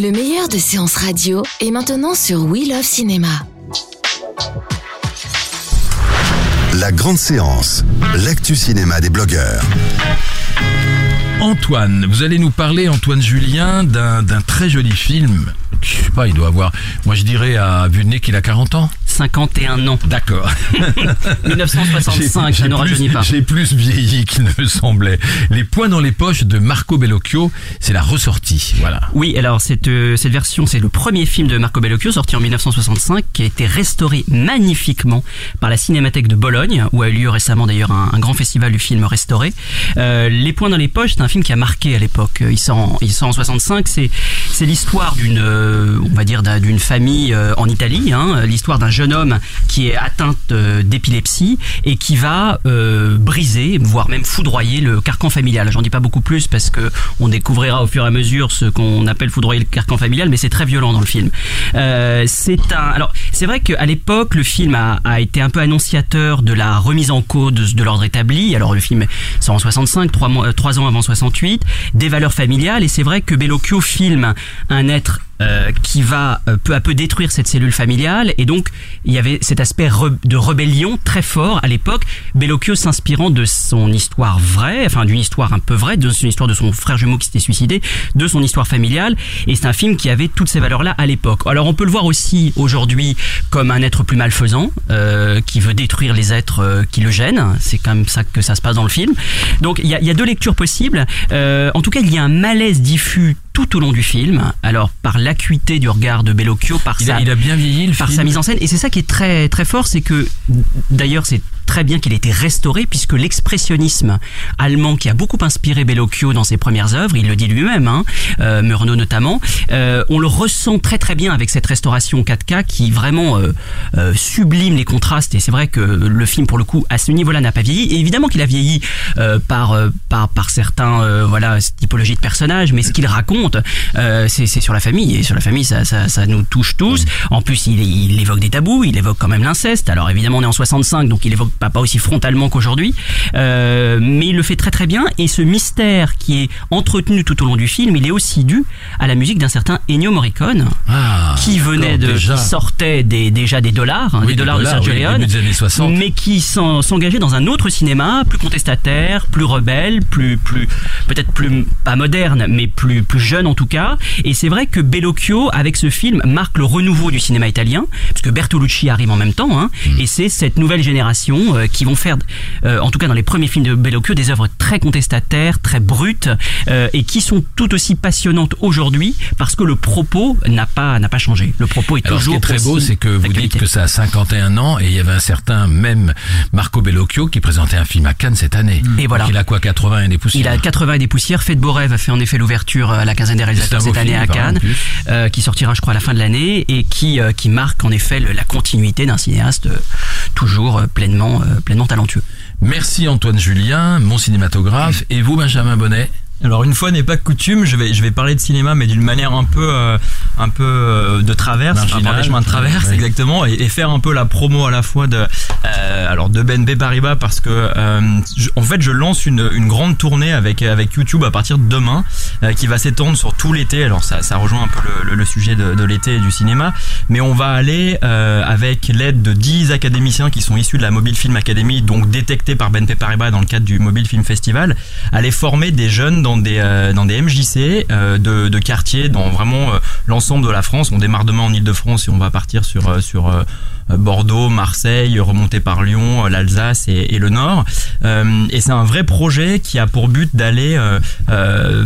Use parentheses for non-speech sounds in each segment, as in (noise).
Le meilleur de séances radio est maintenant sur We Love Cinéma. La grande séance, l'actu cinéma des blogueurs. Antoine, vous allez nous parler, Antoine Julien, d'un d'un très joli film. Je sais pas, il doit avoir, moi je dirais à vue de nez qu'il a 40 ans. 51 ans. D'accord. (laughs) 1965, J'ai- ça ne rajeunit pas. J'ai plus vieilli qu'il ne me semblait. Les poings dans les poches de Marco Bellocchio, c'est la ressortie. Voilà. Oui, alors cette, euh, cette version, c'est le premier film de Marco Bellocchio sorti en 1965 qui a été restauré magnifiquement par la Cinémathèque de Bologne où a eu lieu récemment d'ailleurs un, un grand festival du film restauré. Euh, Les points dans les poches, c'est un film qui a marqué à l'époque. Il sort en, il sort en 65, c'est c'est l'histoire d'une euh, on va dire d'un- d'une famille euh, en Italie, hein, l'histoire d'un jeune homme qui est atteint euh, d'épilepsie et qui va euh, briser, voire même foudroyer le carcan familial. J'en dis pas beaucoup plus parce que on découvrira au fur et à mesure ce qu'on appelle foudroyer le carcan familial, mais c'est très violent dans le film. Euh, c'est un, alors c'est vrai qu'à l'époque le film a, été un peu annonciateur de la remise en cause de, l'ordre établi. Alors le film sort en 65, trois euh, trois ans avant 68, des valeurs familiales et c'est vrai que Bellocchio filme un être euh, qui va euh, peu à peu détruire cette cellule familiale. Et donc il y avait cet aspect de rébellion très fort à l'époque. Bellocchio s'inspirant de son histoire vraie enfin d'une histoire un peu vraie de son histoire de son frère jumeau qui s'était suicidé de son histoire familiale. Et c'est un film qui avait toutes ces valeurs là à l'époque. Alors on peut le voir aussi aujourd'hui comme un être plus malfaisant euh, qui veut détruire les êtres euh, qui le gênent. C'est quand même ça que ça se passe dans le film. Donc il y a, y a deux lectures possibles. Euh, en tout cas il y a un malaise diffus tout au long du film alors par l'acuité du regard de Bellocchio par Il sa a, il a bien vieilli le par film. sa mise en scène et c'est ça qui est très très fort c'est que d'ailleurs c'est très bien qu'il ait été restauré puisque l'expressionnisme allemand qui a beaucoup inspiré Bellocchio dans ses premières œuvres il le dit lui-même hein, euh, Murnau notamment euh, on le ressent très très bien avec cette restauration 4K qui vraiment euh, sublime les contrastes. Et c'est vrai que le film pour le coup à ce niveau-là n'a pas vieilli. Et évidemment qu'il a vieilli par, par par certains voilà typologies de personnages mais ce qu'il raconte c'est sur la famille. Et sur la famille ça, ça, nous touche tous. En plus il évoque des tabous il évoque quand même l'inceste. Alors évidemment on est en 65 donc il évoque pas, pas aussi frontalement qu'aujourd'hui euh, mais il le fait très très bien et ce mystère qui est entretenu tout au long du film il est aussi dû à la musique d'un certain Ennio Morricone Ah, qui venait de déjà. qui sortait des, déjà des dollars hein, Oui, des des dollars de Sergio oui, Leone début des années 60. mais qui s'en- s'engageait dans un autre cinéma plus contestataire plus rebelle plus plus peut-être plus pas moderne mais plus plus jeune en tout cas et c'est vrai que Bellocchio avec ce film marque le renouveau du cinéma italien parce que Bertolucci arrive en même temps hein, Mm. et c'est cette nouvelle génération euh, qui vont faire euh, en tout cas dans les premiers films de Bellocchio des œuvres très contestataires très brutes euh, et qui sont tout aussi passionnantes aujourd'hui parce que le propos n'a pas n'a pas changé le propos est Alors, ce qui toujours est très beau, c'est que vous dites que ça a 51 ans et il y avait un certain même Marco Bellocchio qui présentait un film à Cannes cette année. Et voilà. Donc, il a quoi, 80 et des poussières Il a 80 et des poussières. Fête beau rêve a fait en effet l'ouverture à la quinzaine des réalisateurs cette année film, à Cannes, euh, qui sortira je crois à la fin de l'année et qui euh, qui marque en effet le- la continuité d'un cinéaste euh, toujours euh, pleinement euh, pleinement talentueux. Merci Antoine Julien, mon cinématographe. Et vous, Benjamin Bonnet? Alors une fois n'est pas coutume, je vais je vais parler de cinéma mais d'une manière un peu euh, un peu euh, de traverse, par des chemins de traverse Ouais. exactement et, et faire un peu la promo à la fois de euh, alors de BNB Paribas parce que euh, je- en fait je lance une, une grande tournée avec avec YouTube à partir de demain qui va s'étendre sur tout l'été. Alors ça ça rejoint un peu le, le- le sujet de, de l'été et du cinéma, mais on va aller avec l'aide de 10 académiciens qui sont issus de la Mobile Film Academy donc détectés par BNP Paribas dans le cadre du Mobile Film Festival, aller former des jeunes dans des euh, dans des MJC euh, de, quartiers dans vraiment euh, l'ensemble de la France. On démarre demain en Ile-de-France et on va partir sur sur Bordeaux, Marseille, remonter par Lyon, euh, l'Alsace et, le Nord. Euh, et c'est un vrai projet qui a pour but d'aller euh,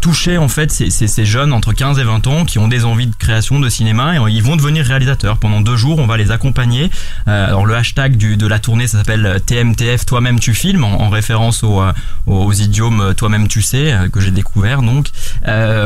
toucher en fait ces, jeunes entre 15 et 20 ans qui ont des envies de création de cinéma et ils vont devenir réalisateurs. Pendant deux jours, on va les accompagner. Alors le hashtag de la tournée, ça s'appelle TMTF, toi-même tu filmes, en, en référence au, euh, aux idiomes toi-même tu sais que j'ai découvert donc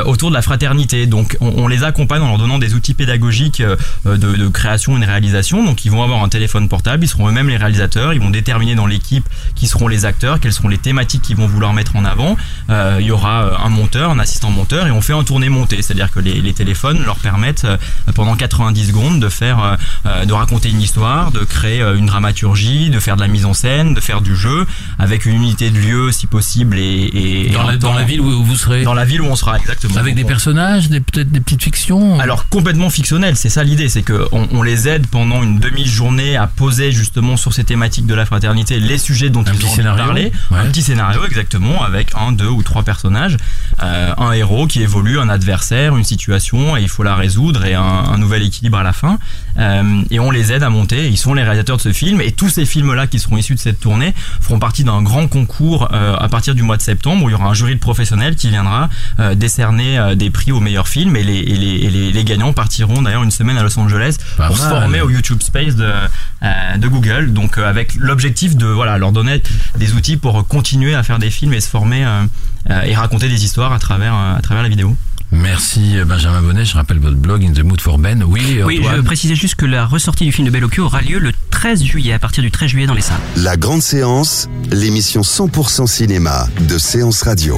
autour de la fraternité. Donc on, les accompagne en leur donnant des outils pédagogiques de création et de réalisation production. Donc ils vont avoir un téléphone portable, ils seront eux-mêmes les réalisateurs, ils vont déterminer dans l'équipe qui seront les acteurs, quelles seront les thématiques qu'ils vont vouloir mettre en avant. Euh, il y aura euh, un monteur, un assistant monteur, et on fait un tourné monté, c'est-à-dire que les, les, téléphones leur permettent euh, pendant 90 secondes de faire, de raconter une histoire, de créer une dramaturgie, de faire de la mise en scène, de faire du jeu, avec une unité de lieu si possible et, et dans, la, dans, la, ville où vous serez. Dans la ville où on sera exactement. Avec des personnages, des peut-être des petites fictions. Alors complètement fictionnel, c'est ça l'idée, c'est que on, on, les aide pendant une demi-journée à poser justement sur ces thématiques de la fraternité les sujets dont un ils ont ouais. un petit scénario exactement avec un, deux ou trois personnages, euh, un héros qui évolue, un adversaire, une situation et il faut la résoudre et un, un nouvel équilibre à la fin. Euh, et on les aide à monter. Ils sont les réalisateurs de ce film et tous ces films-là qui seront issus de cette tournée feront partie d'un grand concours euh, à partir du mois de septembre où il y aura un jury de professionnels qui viendra décerner des prix aux meilleurs films et les, et les, et les, les gagnants partiront d'ailleurs une semaine à Los Angeles Pas pour se former au YouTube Space de, euh, de Google. Donc euh, avec l'objectif de voilà leur donner des outils pour continuer à faire des films et se former euh, et raconter des histoires à travers euh, à travers la vidéo. Merci Benjamin Bonnet, je rappelle votre blog In the Mood for Ben. Oui, Oui, je précisais juste que la ressortie du film de Bellocchio aura lieu le 13 juillet, à partir du 13 juillet dans les salles. La grande séance, l'émission 100% cinéma de Séance Radio.